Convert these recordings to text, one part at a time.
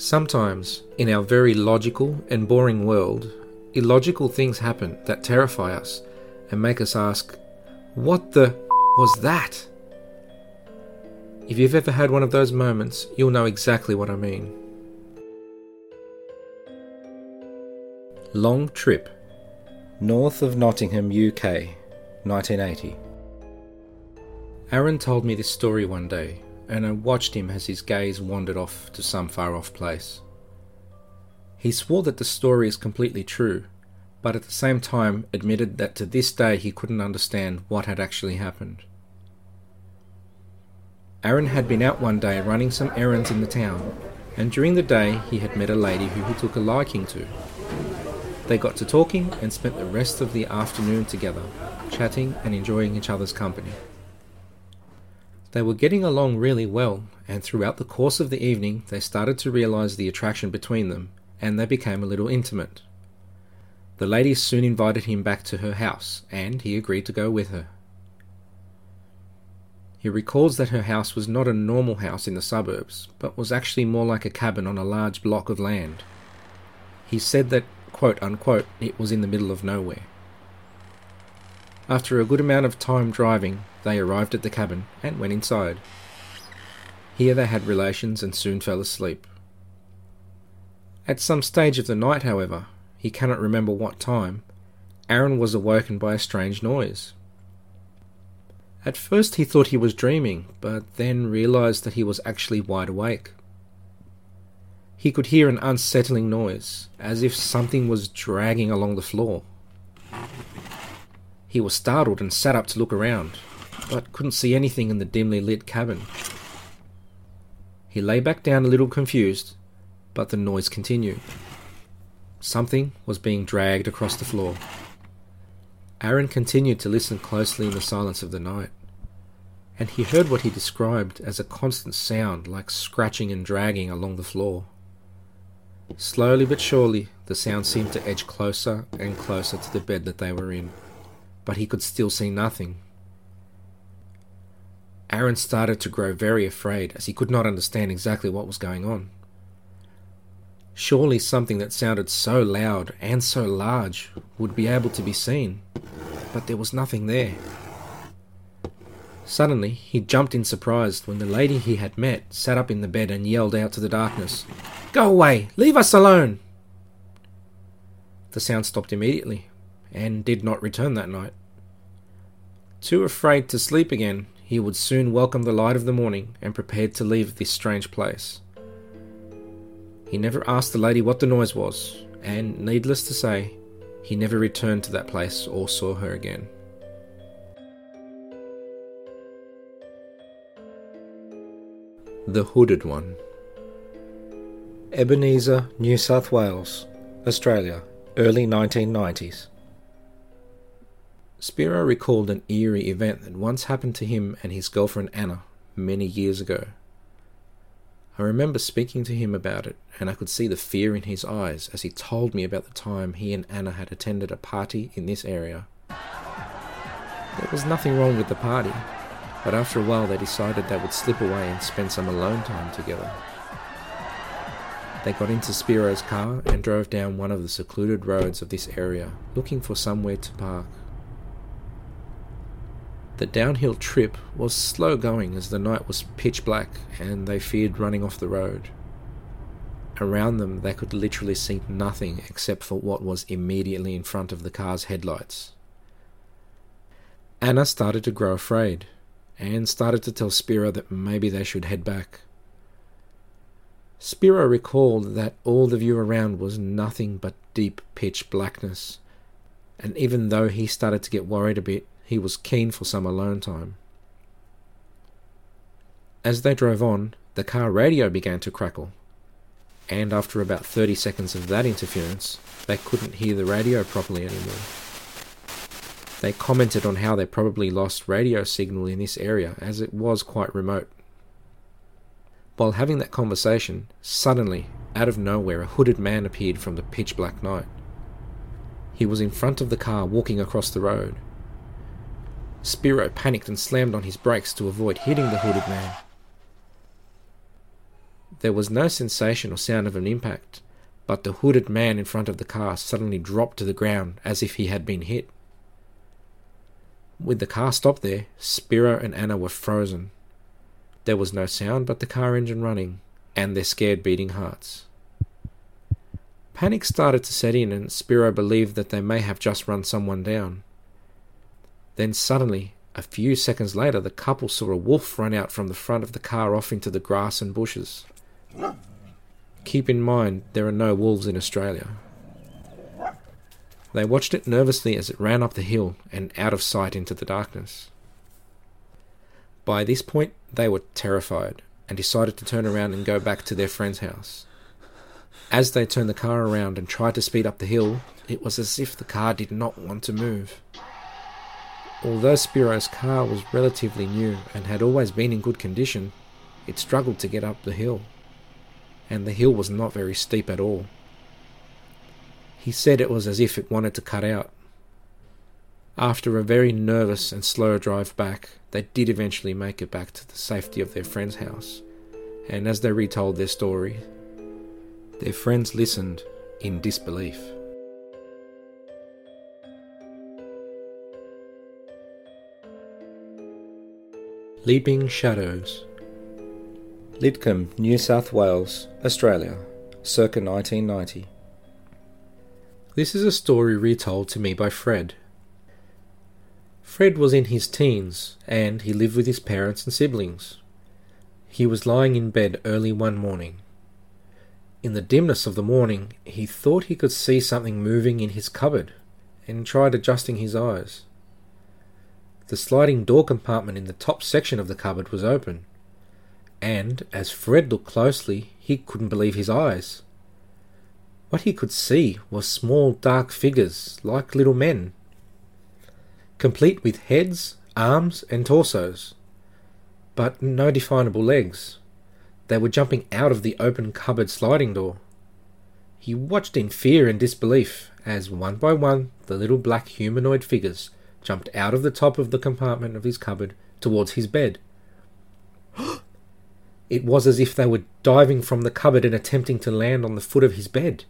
Sometimes, in our very logical and boring world, illogical things happen that terrify us and make us ask, What the was that? If you've ever had one of those moments, you'll know exactly what I mean. Long Trip, north of Nottingham, UK, 1980. Aaron told me this story one day, and I watched him as his gaze wandered off to some far off place. He swore that the story is completely true, but at the same time admitted that to this day he couldn't understand what had actually happened. Aaron had been out one day running some errands in the town, and during the day he had met a lady who he took a liking to. They got to talking and spent the rest of the afternoon together, chatting and enjoying each other's company. They were getting along really well, and throughout the course of the evening they started to realize the attraction between them, and they became a little intimate. The lady soon invited him back to her house, and he agreed to go with her. He recalls that her house was not a normal house in the suburbs, but was actually more like a cabin on a large block of land. He said that, quote unquote, it was in the middle of nowhere. After a good amount of time driving, they arrived at the cabin and went inside. Here they had relations and soon fell asleep. At some stage of the night, however, he cannot remember what time, Aaron was awoken by a strange noise. At first he thought he was dreaming, but then realized that he was actually wide awake. He could hear an unsettling noise, as if something was dragging along the floor. He was startled and sat up to look around, but couldn't see anything in the dimly lit cabin. He lay back down a little confused, but the noise continued. Something was being dragged across the floor. Aaron continued to listen closely in the silence of the night, and he heard what he described as a constant sound like scratching and dragging along the floor. Slowly but surely, the sound seemed to edge closer and closer to the bed that they were in, but he could still see nothing. Aaron started to grow very afraid as he could not understand exactly what was going on. Surely something that sounded so loud and so large would be able to be seen, but there was nothing there. Suddenly, he jumped in surprise when the lady he had met sat up in the bed and yelled out to the darkness, Go away! Leave us alone! The sound stopped immediately, and did not return that night. Too afraid to sleep again, he would soon welcome the light of the morning and prepared to leave this strange place. He never asked the lady what the noise was, and needless to say, he never returned to that place or saw her again. The Hooded One Ebenezer, New South Wales, Australia, early 1990s. Spiro recalled an eerie event that once happened to him and his girlfriend Anna many years ago. I remember speaking to him about it, and I could see the fear in his eyes as he told me about the time he and Anna had attended a party in this area. There was nothing wrong with the party, but after a while they decided they would slip away and spend some alone time together. They got into Spiro's car and drove down one of the secluded roads of this area, looking for somewhere to park. The downhill trip was slow going as the night was pitch black and they feared running off the road. Around them, they could literally see nothing except for what was immediately in front of the car's headlights. Anna started to grow afraid and started to tell Spiro that maybe they should head back. Spiro recalled that all the view around was nothing but deep pitch blackness, and even though he started to get worried a bit, he was keen for some alone time. As they drove on, the car radio began to crackle, and after about 30 seconds of that interference, they couldn't hear the radio properly anymore. They commented on how they probably lost radio signal in this area as it was quite remote. While having that conversation, suddenly, out of nowhere, a hooded man appeared from the pitch black night. He was in front of the car walking across the road. Spiro panicked and slammed on his brakes to avoid hitting the hooded man. There was no sensation or sound of an impact, but the hooded man in front of the car suddenly dropped to the ground as if he had been hit. With the car stopped there, Spiro and Anna were frozen. There was no sound but the car engine running and their scared beating hearts. Panic started to set in, and Spiro believed that they may have just run someone down. Then suddenly, a few seconds later, the couple saw a wolf run out from the front of the car off into the grass and bushes. Keep in mind, there are no wolves in Australia. They watched it nervously as it ran up the hill and out of sight into the darkness. By this point, they were terrified and decided to turn around and go back to their friend's house. As they turned the car around and tried to speed up the hill, it was as if the car did not want to move. Although Spiro's car was relatively new and had always been in good condition, it struggled to get up the hill. And the hill was not very steep at all. He said it was as if it wanted to cut out. After a very nervous and slow drive back, they did eventually make it back to the safety of their friend's house, and as they retold their story, their friends listened in disbelief. Leaping Shadows Lidcombe, New South Wales, Australia, circa 1990. This is a story retold to me by Fred. Fred was in his teens and he lived with his parents and siblings. He was lying in bed early one morning. In the dimness of the morning, he thought he could see something moving in his cupboard and tried adjusting his eyes. The sliding door compartment in the top section of the cupboard was open, and as Fred looked closely, he couldn't believe his eyes. What he could see was small dark figures like little men, complete with heads, arms, and torsos, but no definable legs. They were jumping out of the open cupboard sliding door. He watched in fear and disbelief as one by one the little black humanoid figures jumped out of the top of the compartment of his cupboard towards his bed. it was as if they were diving from the cupboard and attempting to land on the foot of his bed.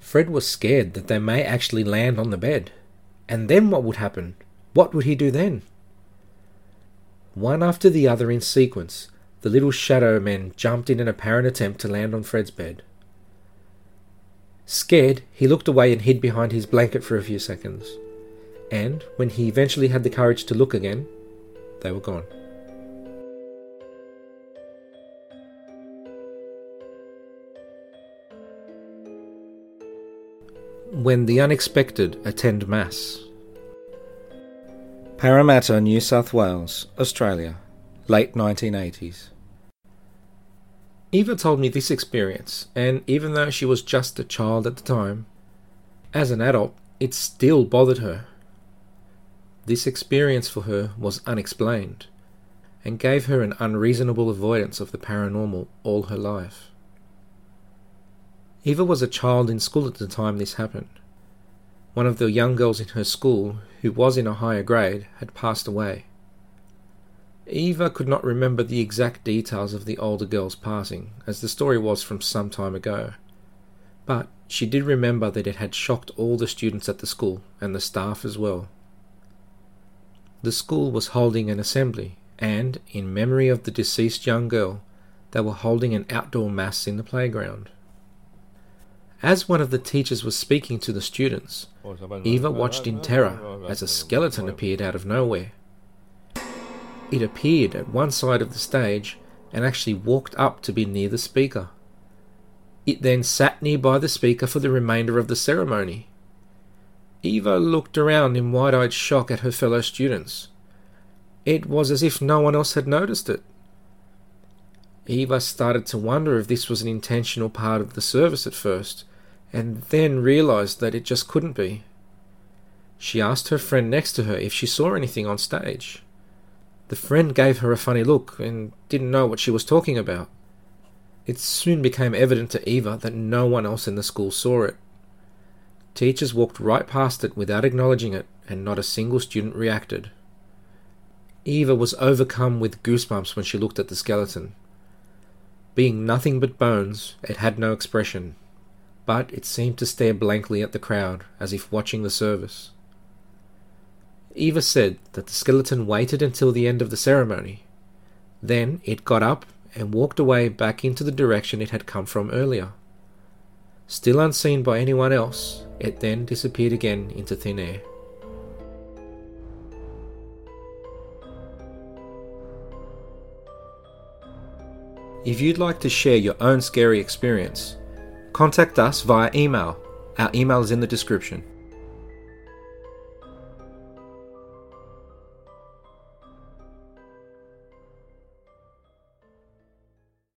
Fred was scared that they may actually land on the bed. And then what would happen? What would he do then? One after the other in sequence, the little shadow men jumped in an apparent attempt to land on Fred's bed. Scared, he looked away and hid behind his blanket for a few seconds. And when he eventually had the courage to look again, they were gone. When the Unexpected Attend Mass. Parramatta, New South Wales, Australia, late 1980s. Eva told me this experience, and even though she was just a child at the time, as an adult, it still bothered her. This experience for her was unexplained, and gave her an unreasonable avoidance of the paranormal all her life. Eva was a child in school at the time this happened. One of the young girls in her school, who was in a higher grade, had passed away. Eva could not remember the exact details of the older girl's passing, as the story was from some time ago. But she did remember that it had shocked all the students at the school, and the staff as well. The school was holding an assembly, and, in memory of the deceased young girl, they were holding an outdoor mass in the playground. As one of the teachers was speaking to the students, Eva watched in terror as a skeleton appeared out of nowhere. It appeared at one side of the stage and actually walked up to be near the speaker. It then sat nearby the speaker for the remainder of the ceremony. Eva looked around in wide eyed shock at her fellow students. It was as if no one else had noticed it. Eva started to wonder if this was an intentional part of the service at first, and then realized that it just couldn't be. She asked her friend next to her if she saw anything on stage. The friend gave her a funny look and didn't know what she was talking about. It soon became evident to Eva that no one else in the school saw it. Teachers walked right past it without acknowledging it, and not a single student reacted. Eva was overcome with goosebumps when she looked at the skeleton. Being nothing but bones, it had no expression, but it seemed to stare blankly at the crowd as if watching the service. Eva said that the skeleton waited until the end of the ceremony. Then it got up and walked away back into the direction it had come from earlier. Still unseen by anyone else, it then disappeared again into thin air. If you'd like to share your own scary experience, contact us via email. Our email is in the description.